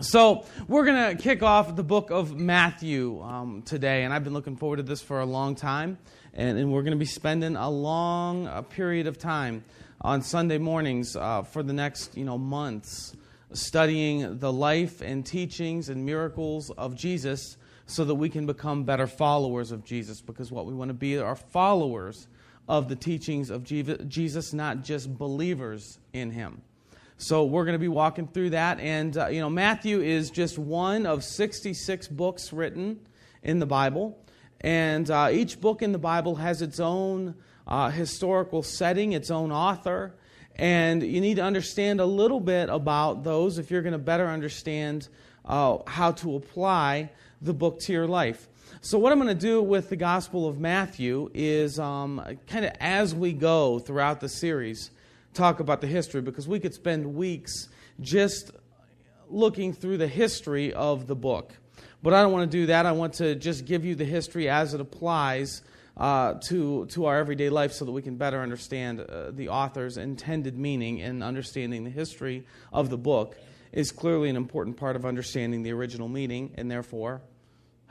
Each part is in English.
So, we're going to kick off the book of Matthew um, today, and I've been looking forward to this for a long time. And, and we're going to be spending a long uh, period of time on Sunday mornings uh, for the next you know, months studying the life and teachings and miracles of Jesus so that we can become better followers of Jesus. Because what we want to be are followers of the teachings of Jesus, not just believers in Him. So we're going to be walking through that. And, uh, you know, Matthew is just one of 66 books written in the Bible. And uh, each book in the Bible has its own uh, historical setting, its own author. And you need to understand a little bit about those if you're going to better understand uh, how to apply the book to your life. So, what I'm going to do with the Gospel of Matthew is um, kind of as we go throughout the series, talk about the history because we could spend weeks just looking through the history of the book. But I don't want to do that. I want to just give you the history as it applies uh, to, to our everyday life so that we can better understand uh, the author's intended meaning and understanding the history of the book is clearly an important part of understanding the original meaning and therefore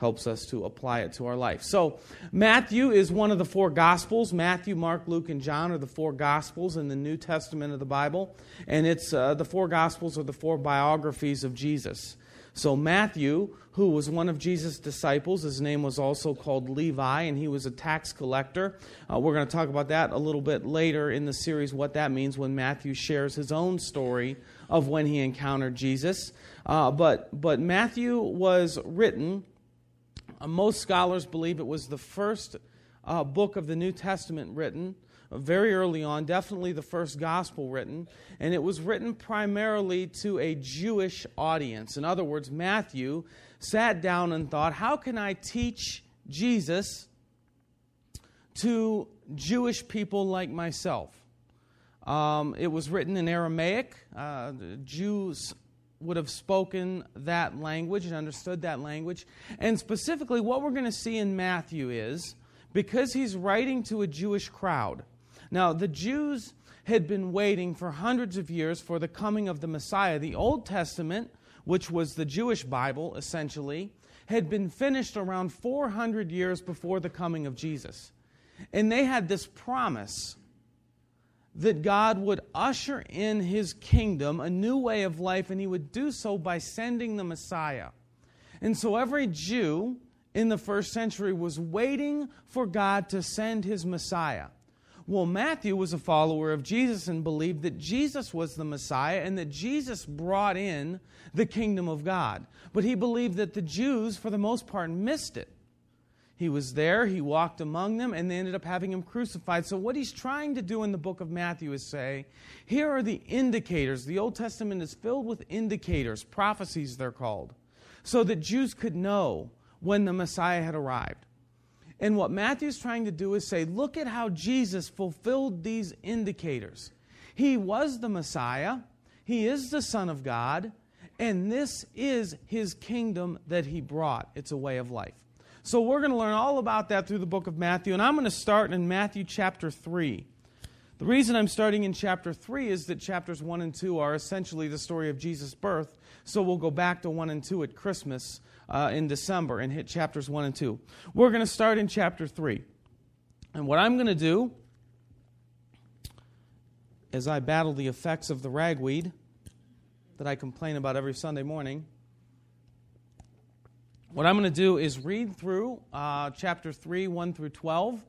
helps us to apply it to our life. So, Matthew is one of the four Gospels. Matthew, Mark, Luke, and John are the four Gospels in the New Testament of the Bible. And it's uh, the four Gospels are the four biographies of Jesus. So, Matthew, who was one of Jesus' disciples, his name was also called Levi, and he was a tax collector. Uh, we're going to talk about that a little bit later in the series, what that means when Matthew shares his own story of when he encountered Jesus. Uh, but, but Matthew was written uh, most scholars believe it was the first uh, book of the New Testament written uh, very early on, definitely the first gospel written, and it was written primarily to a Jewish audience. In other words, Matthew sat down and thought, how can I teach Jesus to Jewish people like myself? Um, it was written in Aramaic. Uh, Jews would have spoken that language and understood that language. And specifically, what we're going to see in Matthew is because he's writing to a Jewish crowd. Now, the Jews had been waiting for hundreds of years for the coming of the Messiah. The Old Testament, which was the Jewish Bible essentially, had been finished around 400 years before the coming of Jesus. And they had this promise that God would usher in his kingdom a new way of life, and he would do so by sending the Messiah. And so every Jew in the first century was waiting for God to send his Messiah. Well, Matthew was a follower of Jesus and believed that Jesus was the Messiah and that Jesus brought in the kingdom of God. But he believed that the Jews, for the most part, missed it. He was there, he walked among them, and they ended up having him crucified. So, what he's trying to do in the book of Matthew is say, here are the indicators. The Old Testament is filled with indicators, prophecies they're called, so that Jews could know when the Messiah had arrived. And what Matthew's trying to do is say, look at how Jesus fulfilled these indicators. He was the Messiah, he is the Son of God, and this is his kingdom that he brought. It's a way of life. So we're going to learn all about that through the book of Matthew, and I'm going to start in Matthew chapter 3. The reason I'm starting in chapter 3 is that chapters 1 and 2 are essentially the story of Jesus' birth, so we'll go back to 1 and 2 at Christmas uh, in December and hit chapters 1 and 2. We're going to start in chapter 3. And what I'm going to do as I battle the effects of the ragweed that I complain about every Sunday morning what I'm going to do is read through uh, chapter 3, 1 through 12,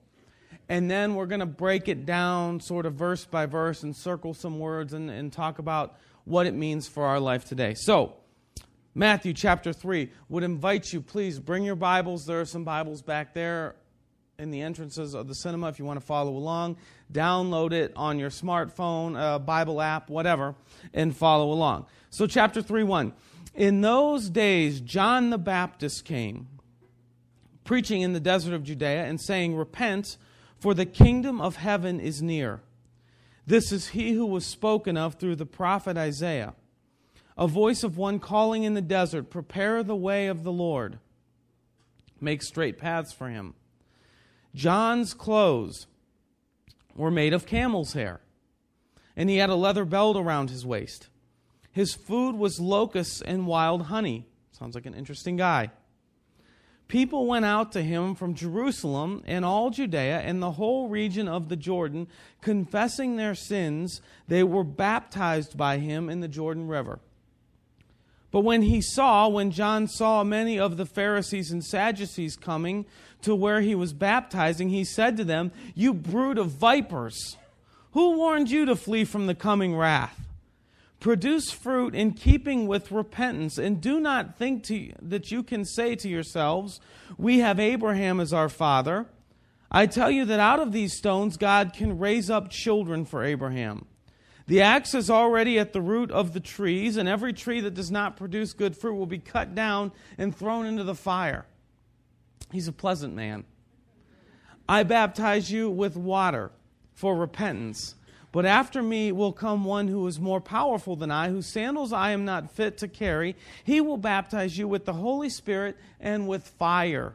and then we're going to break it down sort of verse by verse and circle some words and, and talk about what it means for our life today. So, Matthew chapter 3 would invite you, please bring your Bibles. There are some Bibles back there in the entrances of the cinema if you want to follow along. Download it on your smartphone, uh, Bible app, whatever, and follow along. So, chapter 3 1. In those days, John the Baptist came, preaching in the desert of Judea and saying, Repent, for the kingdom of heaven is near. This is he who was spoken of through the prophet Isaiah. A voice of one calling in the desert, Prepare the way of the Lord, make straight paths for him. John's clothes were made of camel's hair, and he had a leather belt around his waist His food was locusts and wild honey. Sounds like an interesting guy. People went out to him from Jerusalem and all Judea and the whole region of the Jordan, confessing their sins. They were baptized by him in the Jordan River. But when he saw, when John saw many of the Pharisees and Sadducees coming to where he was baptizing, he said to them, You brood of vipers, who warned you to flee from the coming wrath? Produce fruit in keeping with repentance, and do not think to, that you can say to yourselves, We have Abraham as our father. I tell you that out of these stones God can raise up children for Abraham. The axe is already at the root of the trees, and every tree that does not produce good fruit will be cut down and thrown into the fire. He's a pleasant man. I baptize you with water for repentance. But after me will come one who is more powerful than I, whose sandals I am not fit to carry. He will baptize you with the Holy Spirit and with fire.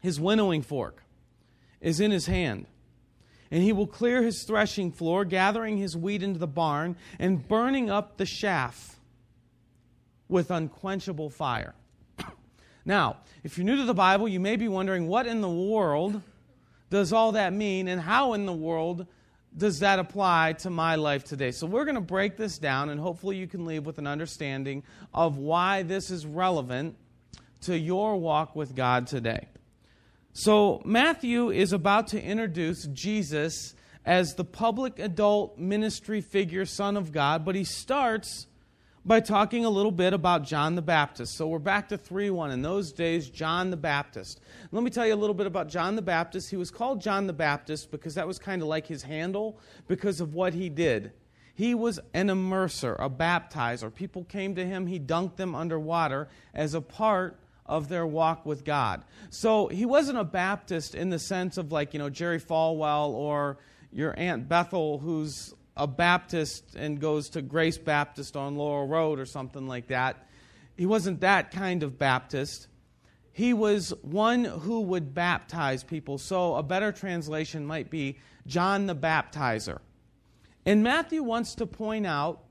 His winnowing fork is in his hand and he will clear his threshing floor, gathering his wheat into the barn, and burning up the chaff with unquenchable fire. now, if you're new to the Bible, you may be wondering what in the world does all that mean, and how in the world does that apply to my life today? So, we're going to break this down, and hopefully, you can leave with an understanding of why this is relevant to your walk with God today. So, Matthew is about to introduce Jesus as the public adult ministry figure, Son of God, but he starts by talking a little bit about John the Baptist. So, we're back to 3 1. In those days, John the Baptist. Let me tell you a little bit about John the Baptist. He was called John the Baptist because that was kind of like his handle because of what he did. He was an immerser, a baptizer. People came to him, he dunked them underwater as a part of their walk with God. So he wasn't a Baptist in the sense of like, you know, Jerry Falwell or your Aunt Bethel, who's a Baptist and goes to Grace Baptist on Laurel Road or something like that. He wasn't that kind of Baptist. He was one who would baptize people. So a better translation might be John the Baptizer. And Matthew wants to point out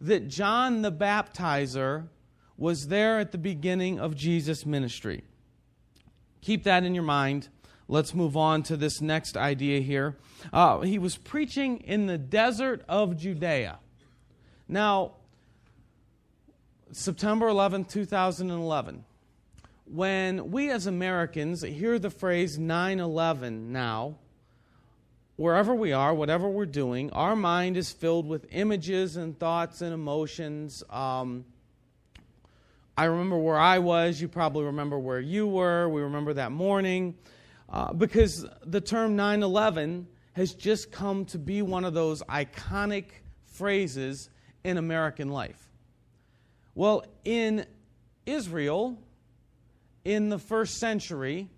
that John the Baptizer was there at the beginning of Jesus' ministry. Keep that in your mind. Let's move on to this next idea here. Uh, he was preaching in the desert of Judea. Now, September 11, 2011. When we as Americans hear the phrase 9 11 now, wherever we are, whatever we're doing, our mind is filled with images and thoughts and emotions. Um, I remember where I was. You probably remember where you were. We remember that morning. Uh, because the term 9 11 has just come to be one of those iconic phrases in American life. Well, in Israel, in the first century,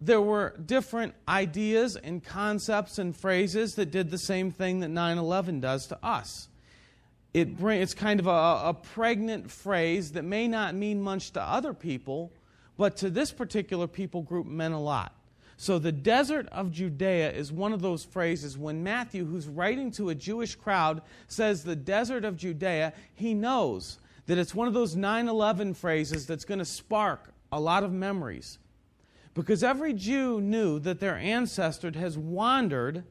there were different ideas and concepts and phrases that did the same thing that 9 11 does to us it bring, it's kind of a, a pregnant phrase that may not mean much to other people, but to this particular people group meant a lot. So the desert of Judea is one of those phrases when Matthew, who's writing to a Jewish crowd, says the desert of Judea, he knows that it's one of those 9 11 phrases that's going to spark a lot of memories. Because every Jew knew that their ancestor has wandered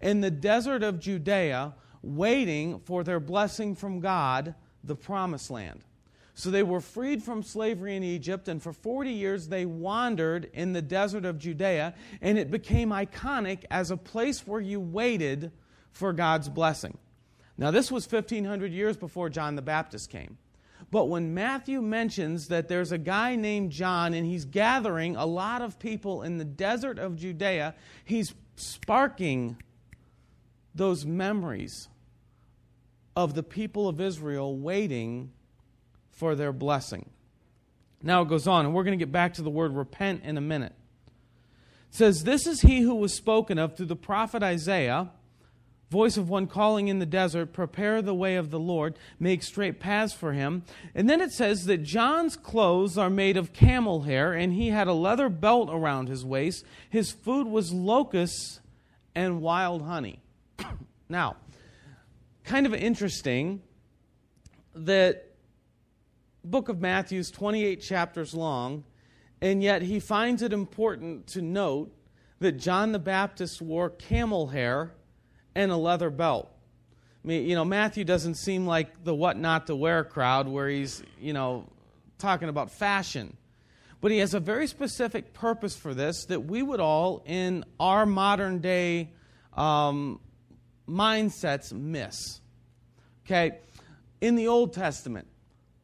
in the desert of Judea waiting for their blessing from God, the promised land. So they were freed from slavery in Egypt, and for 40 years they wandered in the desert of Judea, and it became iconic as a place where you waited for God's blessing. Now, this was 1,500 years before John the Baptist came. But when Matthew mentions that there's a guy named John and he's gathering a lot of people in the desert of Judea, he's sparking those memories of the people of Israel waiting for their blessing. Now it goes on, and we're going to get back to the word repent in a minute. It says, This is he who was spoken of through the prophet Isaiah, voice of one calling in the desert, prepare the way of the Lord, make straight paths for him. And then it says that John's clothes are made of camel hair, and he had a leather belt around his waist. His food was locusts and wild honey. now, kind of interesting that book of Matthew is 28 chapters long, and yet he finds it important to note that John the Baptist wore camel hair and a leather belt. I mean, you know, Matthew doesn't seem like the what not to wear crowd where he's, you know, talking about fashion. But he has a very specific purpose for this that we would all, in our modern day um, mindsets, miss. Okay? In the Old Testament,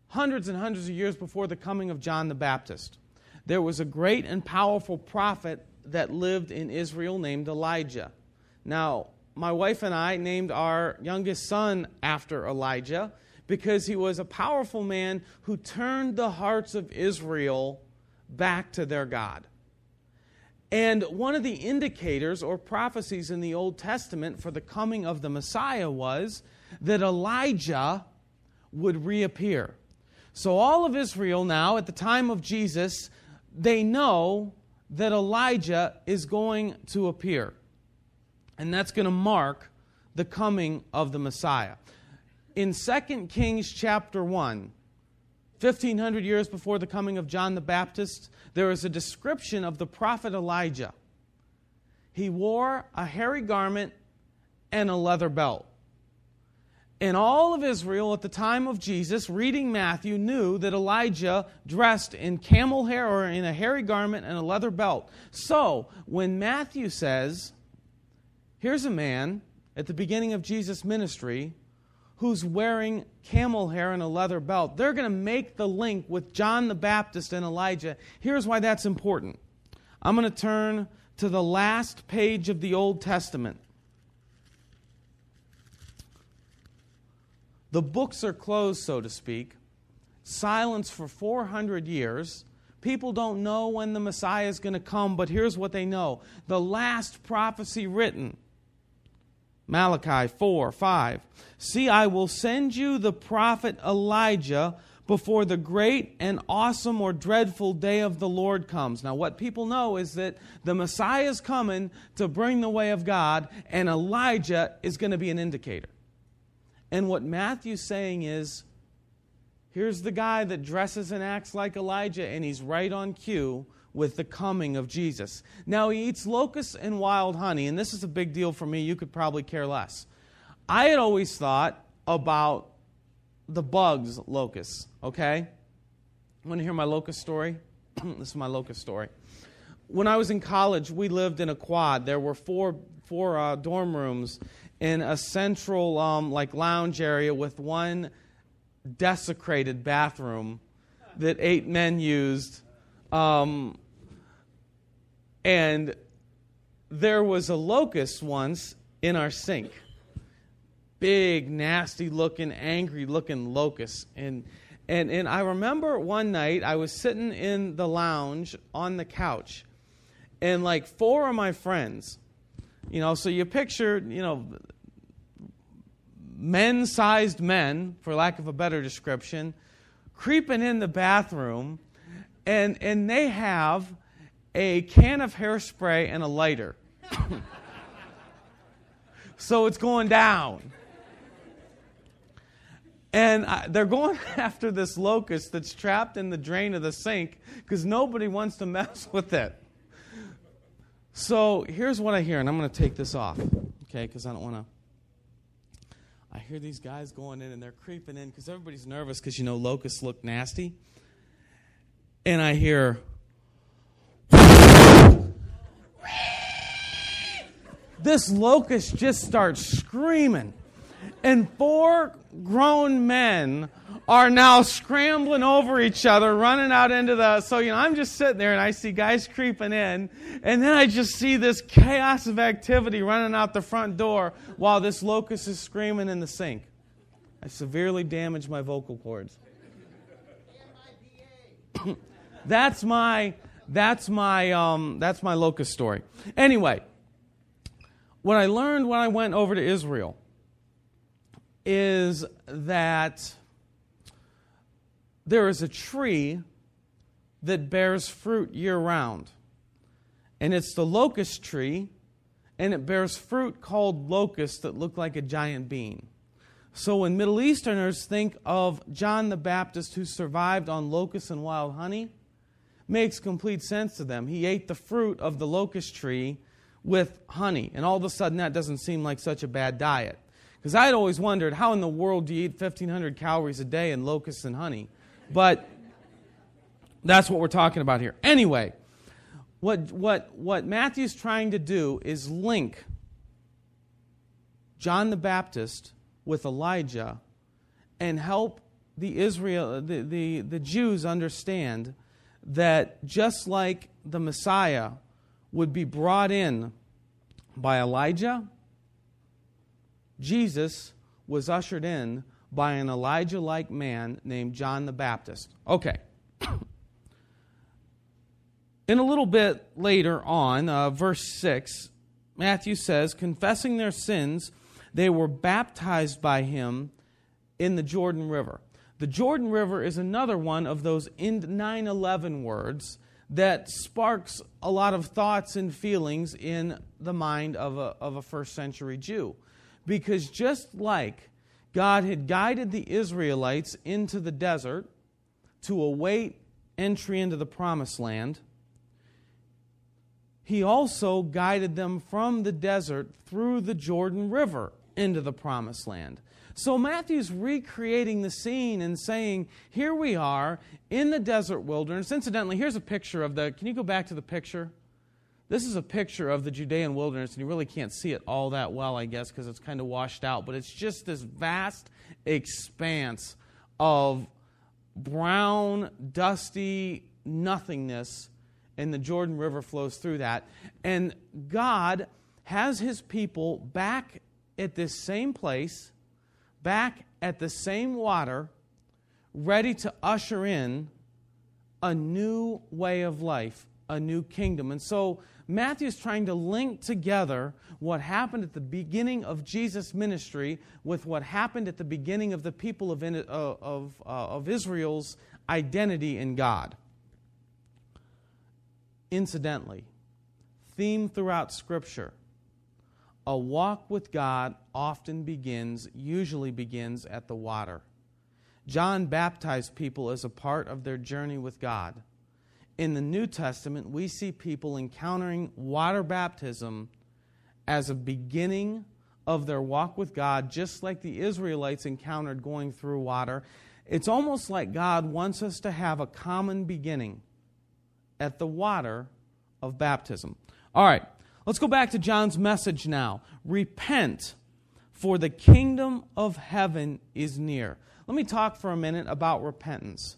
hundreds and hundreds of years before the coming of John the Baptist, there was a great and powerful prophet that lived in Israel named Elijah. Now, my wife and I named our youngest son after Elijah because he was a powerful man who turned the hearts of Israel back to their God. And one of the indicators or prophecies in the Old Testament for the coming of the Messiah was that Elijah would reappear. So, all of Israel now, at the time of Jesus, they know that Elijah is going to appear. And that's going to mark the coming of the Messiah. In 2 Kings chapter 1, 1500 years before the coming of John the Baptist, there is a description of the prophet Elijah. He wore a hairy garment and a leather belt. And all of Israel at the time of Jesus, reading Matthew, knew that Elijah dressed in camel hair or in a hairy garment and a leather belt. So, when Matthew says, Here's a man at the beginning of Jesus' ministry who's wearing camel hair and a leather belt. They're going to make the link with John the Baptist and Elijah. Here's why that's important. I'm going to turn to the last page of the Old Testament. The books are closed, so to speak. Silence for 400 years. People don't know when the Messiah is going to come, but here's what they know the last prophecy written Malachi 4 5. See, I will send you the prophet Elijah before the great and awesome or dreadful day of the Lord comes. Now, what people know is that the Messiah is coming to bring the way of God, and Elijah is going to be an indicator. And what Matthew's saying is here's the guy that dresses and acts like Elijah, and he's right on cue with the coming of Jesus. Now, he eats locusts and wild honey, and this is a big deal for me. You could probably care less. I had always thought about the bugs, locusts, okay? Want to hear my locust story? this is my locust story. When I was in college, we lived in a quad. There were four, four uh, dorm rooms in a central um, like lounge area with one desecrated bathroom that eight men used um, and there was a locust once in our sink. Big, nasty looking, angry looking locust. And, and, and I remember one night I was sitting in the lounge on the couch, and like four of my friends, you know, so you picture, you know, men sized men, for lack of a better description, creeping in the bathroom, and, and they have a can of hairspray and a lighter. so it's going down. And I, they're going after this locust that's trapped in the drain of the sink because nobody wants to mess with it. So here's what I hear, and I'm going to take this off, okay, because I don't want to. I hear these guys going in and they're creeping in because everybody's nervous because, you know, locusts look nasty. And I hear, this locust just starts screaming. And four grown men are now scrambling over each other, running out into the. So, you know, I'm just sitting there and I see guys creeping in. And then I just see this chaos of activity running out the front door while this locust is screaming in the sink. I severely damaged my vocal cords. that's my that's my um, that's my locust story. Anyway, what I learned when I went over to Israel is that there is a tree that bears fruit year round. And it's the locust tree, and it bears fruit called locusts that look like a giant bean. So when Middle Easterners think of John the Baptist who survived on locusts and wild honey, makes complete sense to them. He ate the fruit of the locust tree with honey, and all of a sudden that doesn't seem like such a bad diet. Because I had always wondered how in the world do you eat 1,500 calories a day in locusts and honey? But that's what we're talking about here. Anyway, what, what, what Matthew's trying to do is link John the Baptist with Elijah and help the Israel the, the, the Jews understand that just like the Messiah would be brought in by Elijah, Jesus was ushered in by an Elijah like man named John the Baptist. Okay. In a little bit later on, uh, verse 6, Matthew says, confessing their sins, they were baptized by him in the Jordan River. The Jordan River is another one of those 9 11 words that sparks a lot of thoughts and feelings in the mind of a, of a first century Jew. Because just like God had guided the Israelites into the desert to await entry into the promised land, He also guided them from the desert through the Jordan River into the promised land. So Matthew's recreating the scene and saying, Here we are in the desert wilderness. Incidentally, here's a picture of the. Can you go back to the picture? This is a picture of the Judean wilderness, and you really can't see it all that well, I guess, because it's kind of washed out. But it's just this vast expanse of brown, dusty nothingness, and the Jordan River flows through that. And God has his people back at this same place, back at the same water, ready to usher in a new way of life, a new kingdom. And so Matthew is trying to link together what happened at the beginning of Jesus' ministry with what happened at the beginning of the people of, uh, of, uh, of Israel's identity in God. Incidentally, theme throughout Scripture a walk with God often begins, usually begins at the water. John baptized people as a part of their journey with God in the New Testament, we see people encountering water baptism as a beginning of their walk with God, just like the Israelites encountered going through water. It's almost like God wants us to have a common beginning at the water of baptism. All right, let's go back to John's message now. Repent, for the kingdom of heaven is near. Let me talk for a minute about repentance.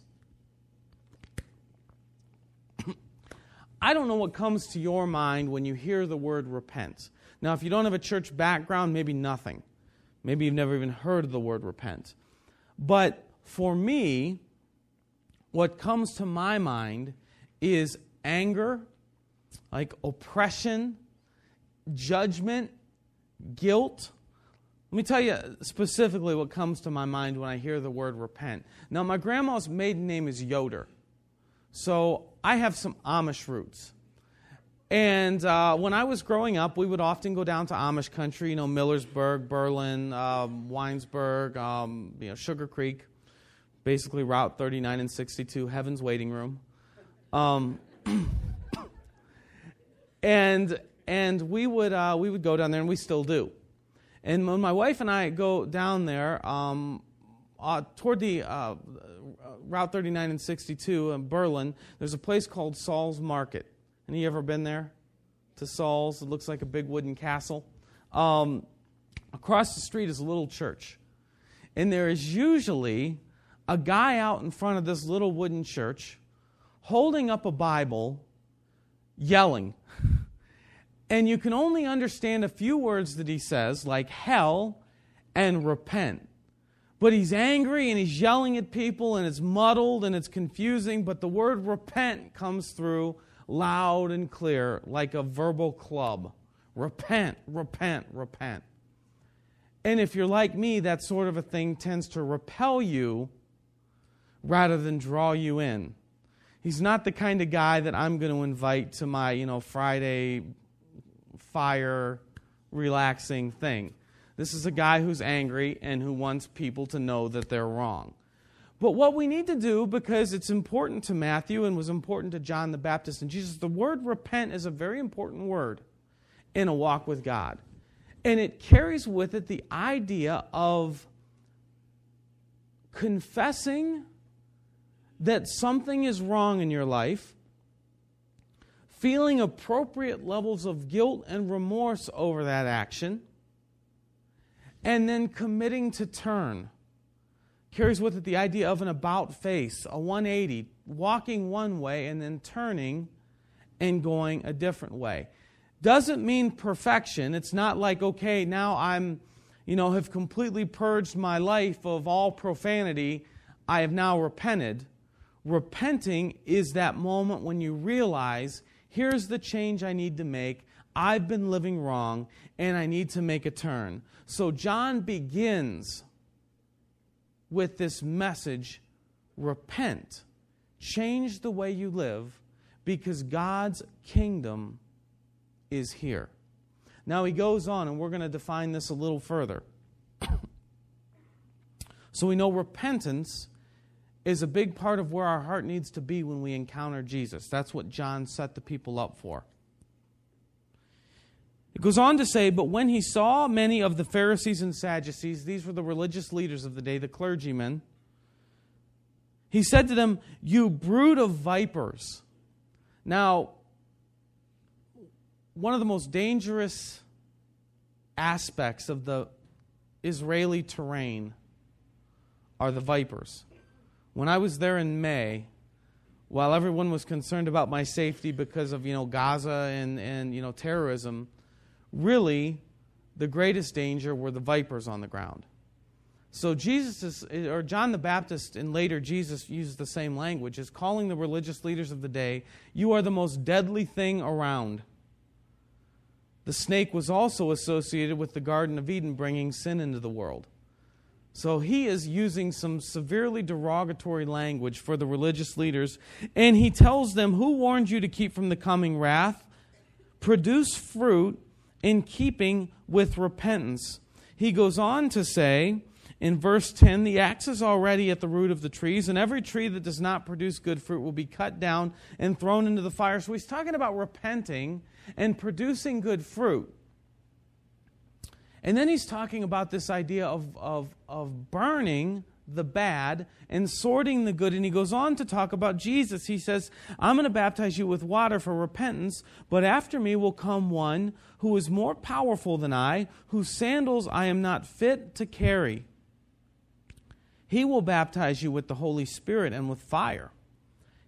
I don't know what comes to your mind when you hear the word repent. Now, if you don't have a church background, maybe nothing. Maybe you've never even heard of the word repent. But for me, what comes to my mind is anger, like oppression, judgment, guilt. Let me tell you specifically what comes to my mind when I hear the word repent. Now, my grandma's maiden name is Yoder. So I have some Amish roots. And uh, when I was growing up, we would often go down to Amish country, you know, Millersburg, Berlin, um, Winesburg, um, you know, Sugar Creek, basically Route 39 and 62, Heaven's Waiting Room. Um, and and we would uh, we would go down there, and we still do. And when my wife and I go down there, um, uh, toward the uh, Route 39 and 62 in Berlin, there's a place called Saul's Market. Any ever been there to Saul's? It looks like a big wooden castle. Um, across the street is a little church. And there is usually a guy out in front of this little wooden church holding up a Bible, yelling. and you can only understand a few words that he says, like hell and repent. But he's angry and he's yelling at people and it's muddled and it's confusing, but the word repent comes through loud and clear like a verbal club. Repent, repent, repent. And if you're like me, that sort of a thing tends to repel you rather than draw you in. He's not the kind of guy that I'm going to invite to my, you know, Friday fire relaxing thing. This is a guy who's angry and who wants people to know that they're wrong. But what we need to do, because it's important to Matthew and was important to John the Baptist and Jesus, the word repent is a very important word in a walk with God. And it carries with it the idea of confessing that something is wrong in your life, feeling appropriate levels of guilt and remorse over that action, and then committing to turn. Carries with it the idea of an about face, a 180, walking one way and then turning and going a different way. Doesn't mean perfection. It's not like, okay, now I'm, you know, have completely purged my life of all profanity. I have now repented. Repenting is that moment when you realize here's the change I need to make. I've been living wrong and I need to make a turn. So John begins with this message repent, change the way you live because God's kingdom is here. Now he goes on, and we're going to define this a little further. so we know repentance is a big part of where our heart needs to be when we encounter Jesus. That's what John set the people up for. It goes on to say, But when he saw many of the Pharisees and Sadducees, these were the religious leaders of the day, the clergymen, he said to them, You brood of vipers. Now, one of the most dangerous aspects of the Israeli terrain are the vipers. When I was there in May, while everyone was concerned about my safety because of you know Gaza and, and you know terrorism, really, the greatest danger were the vipers on the ground. So Jesus is, or John the Baptist, and later Jesus uses the same language, is calling the religious leaders of the day, "You are the most deadly thing around." The snake was also associated with the Garden of Eden, bringing sin into the world. So he is using some severely derogatory language for the religious leaders, and he tells them, Who warned you to keep from the coming wrath? Produce fruit in keeping with repentance. He goes on to say in verse 10 the axe is already at the root of the trees, and every tree that does not produce good fruit will be cut down and thrown into the fire. So he's talking about repenting and producing good fruit. And then he's talking about this idea of, of, of burning the bad and sorting the good. And he goes on to talk about Jesus. He says, I'm going to baptize you with water for repentance, but after me will come one who is more powerful than I, whose sandals I am not fit to carry. He will baptize you with the Holy Spirit and with fire.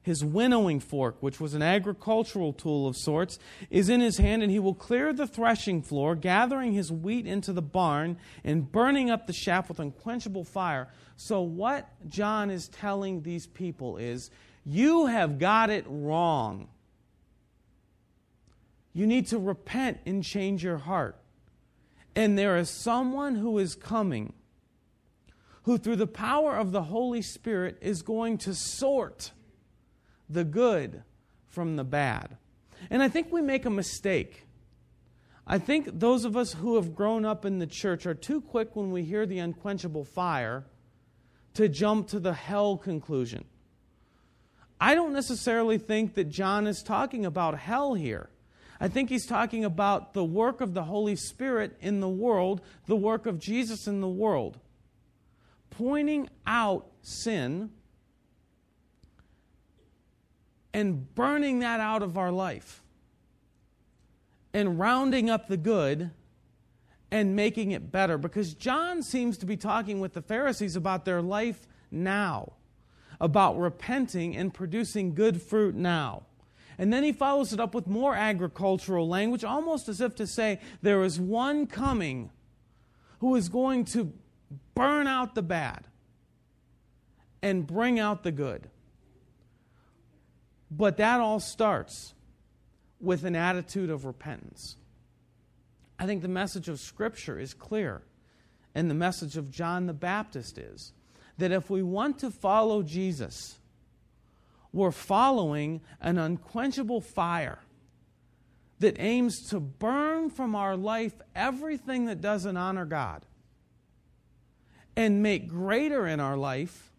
His winnowing fork, which was an agricultural tool of sorts, is in his hand, and he will clear the threshing floor, gathering his wheat into the barn and burning up the chaff with unquenchable fire. So, what John is telling these people is you have got it wrong. You need to repent and change your heart. And there is someone who is coming who, through the power of the Holy Spirit, is going to sort the good from the bad. And I think we make a mistake. I think those of us who have grown up in the church are too quick when we hear the unquenchable fire to jump to the hell conclusion. I don't necessarily think that John is talking about hell here. I think he's talking about the work of the Holy Spirit in the world, the work of Jesus in the world, pointing out sin and burning that out of our life and rounding up the good and making it better. Because John seems to be talking with the Pharisees about their life now, about repenting and producing good fruit now. And then he follows it up with more agricultural language, almost as if to say, There is one coming who is going to burn out the bad and bring out the good. But that all starts with an attitude of repentance. I think the message of Scripture is clear, and the message of John the Baptist is that if we want to follow Jesus, we're following an unquenchable fire that aims to burn from our life everything that doesn't honor God and make greater in our life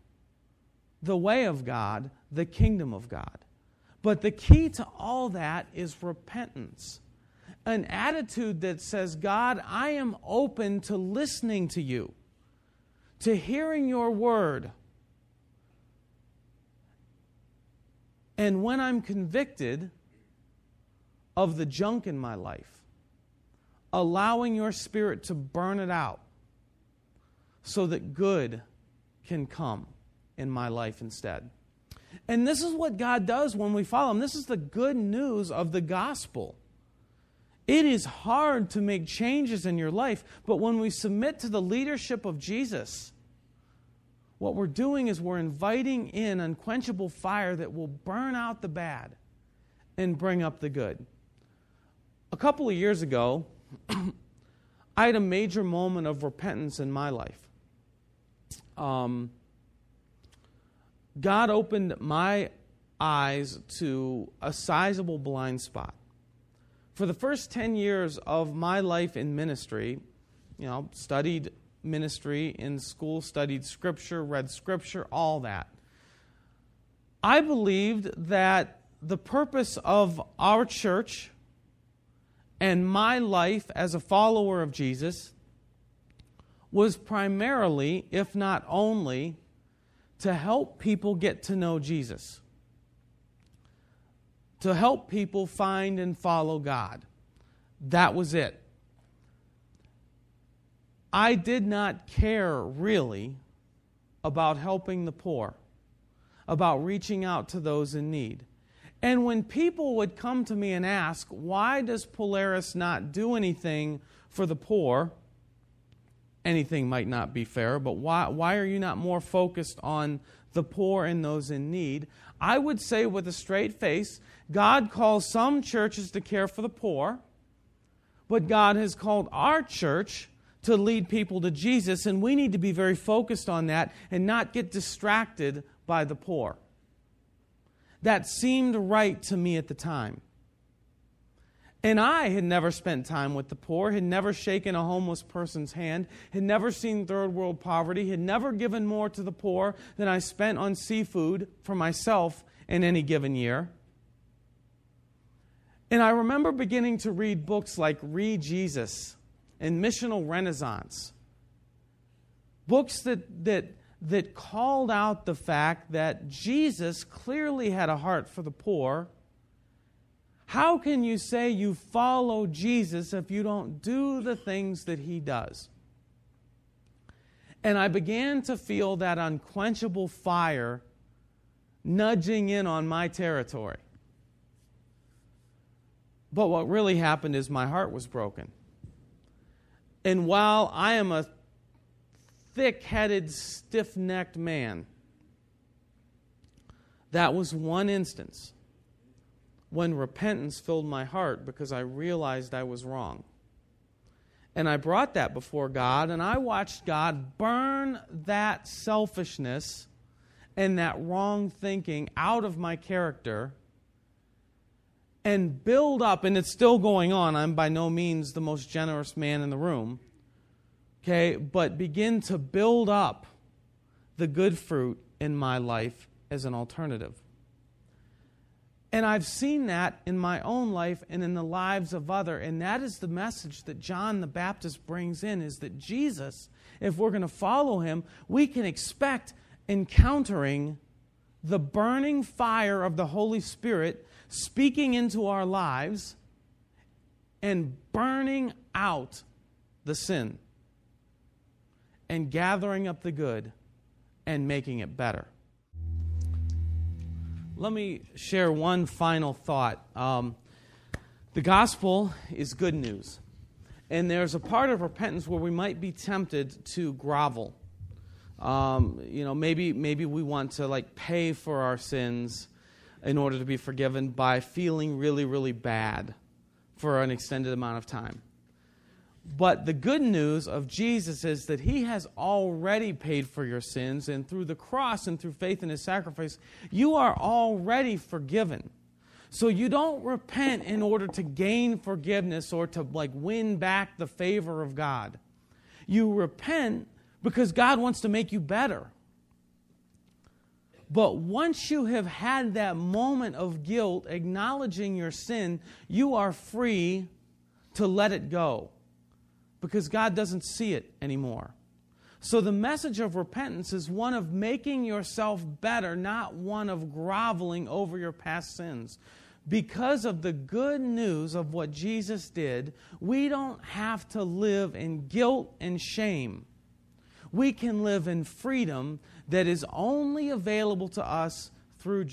the way of God, the kingdom of God. But the key to all that is repentance. An attitude that says, God, I am open to listening to you, to hearing your word. And when I'm convicted of the junk in my life, allowing your spirit to burn it out so that good can come in my life instead. And this is what God does when we follow Him. This is the good news of the gospel. It is hard to make changes in your life, but when we submit to the leadership of Jesus, what we're doing is we're inviting in unquenchable fire that will burn out the bad and bring up the good. A couple of years ago, I had a major moment of repentance in my life. Um, God opened my eyes to a sizable blind spot. For the first 10 years of my life in ministry, you know, studied ministry in school, studied scripture, read scripture, all that. I believed that the purpose of our church and my life as a follower of Jesus was primarily, if not only, to help people get to know Jesus, to help people find and follow God. That was it. I did not care really about helping the poor, about reaching out to those in need. And when people would come to me and ask, why does Polaris not do anything for the poor? Anything might not be fair, but why, why are you not more focused on the poor and those in need? I would say with a straight face, God calls some churches to care for the poor, but God has called our church to lead people to Jesus, and we need to be very focused on that and not get distracted by the poor. That seemed right to me at the time. And I had never spent time with the poor, had never shaken a homeless person's hand, had never seen third world poverty, had never given more to the poor than I spent on seafood for myself in any given year. And I remember beginning to read books like ReJesus and Missional Renaissance. Books that, that, that called out the fact that Jesus clearly had a heart for the poor how can you say you follow Jesus if you don't do the things that he does? And I began to feel that unquenchable fire nudging in on my territory. But what really happened is my heart was broken. And while I am a thick headed, stiff necked man, that was one instance when repentance filled my heart because I realized I was wrong. And I brought that before God, and I watched God burn that selfishness and that wrong thinking out of my character and build up, and it's still going on. I'm by no means the most generous man in the room, okay, but begin to build up the good fruit in my life as an alternative. And I've seen that in my own life and in the lives of other. And that is the message that John the Baptist brings in is that Jesus, if we're going to follow him, we can expect encountering the burning fire of the Holy Spirit speaking into our lives and burning out the sin and gathering up the good and making it better let me share one final thought. Um, the gospel is good news. And there's a part of repentance where we might be tempted to grovel. Um, you know, maybe, maybe we want to like pay for our sins in order to be forgiven by feeling really, really bad for an extended amount of time. But the good news of Jesus is that he has already paid for your sins, and through the cross and through faith in his sacrifice, you are already forgiven. So you don't repent in order to gain forgiveness or to like win back the favor of God. You repent because God wants to make you better. But once you have had that moment of guilt, acknowledging your sin, you are free to let it go because God doesn't see it anymore. So the message of repentance is one of making yourself better, not one of groveling over your past sins. Because of the good news of what Jesus did, we don't have to live in guilt and shame. We can live in freedom that is only available to us through Jesus.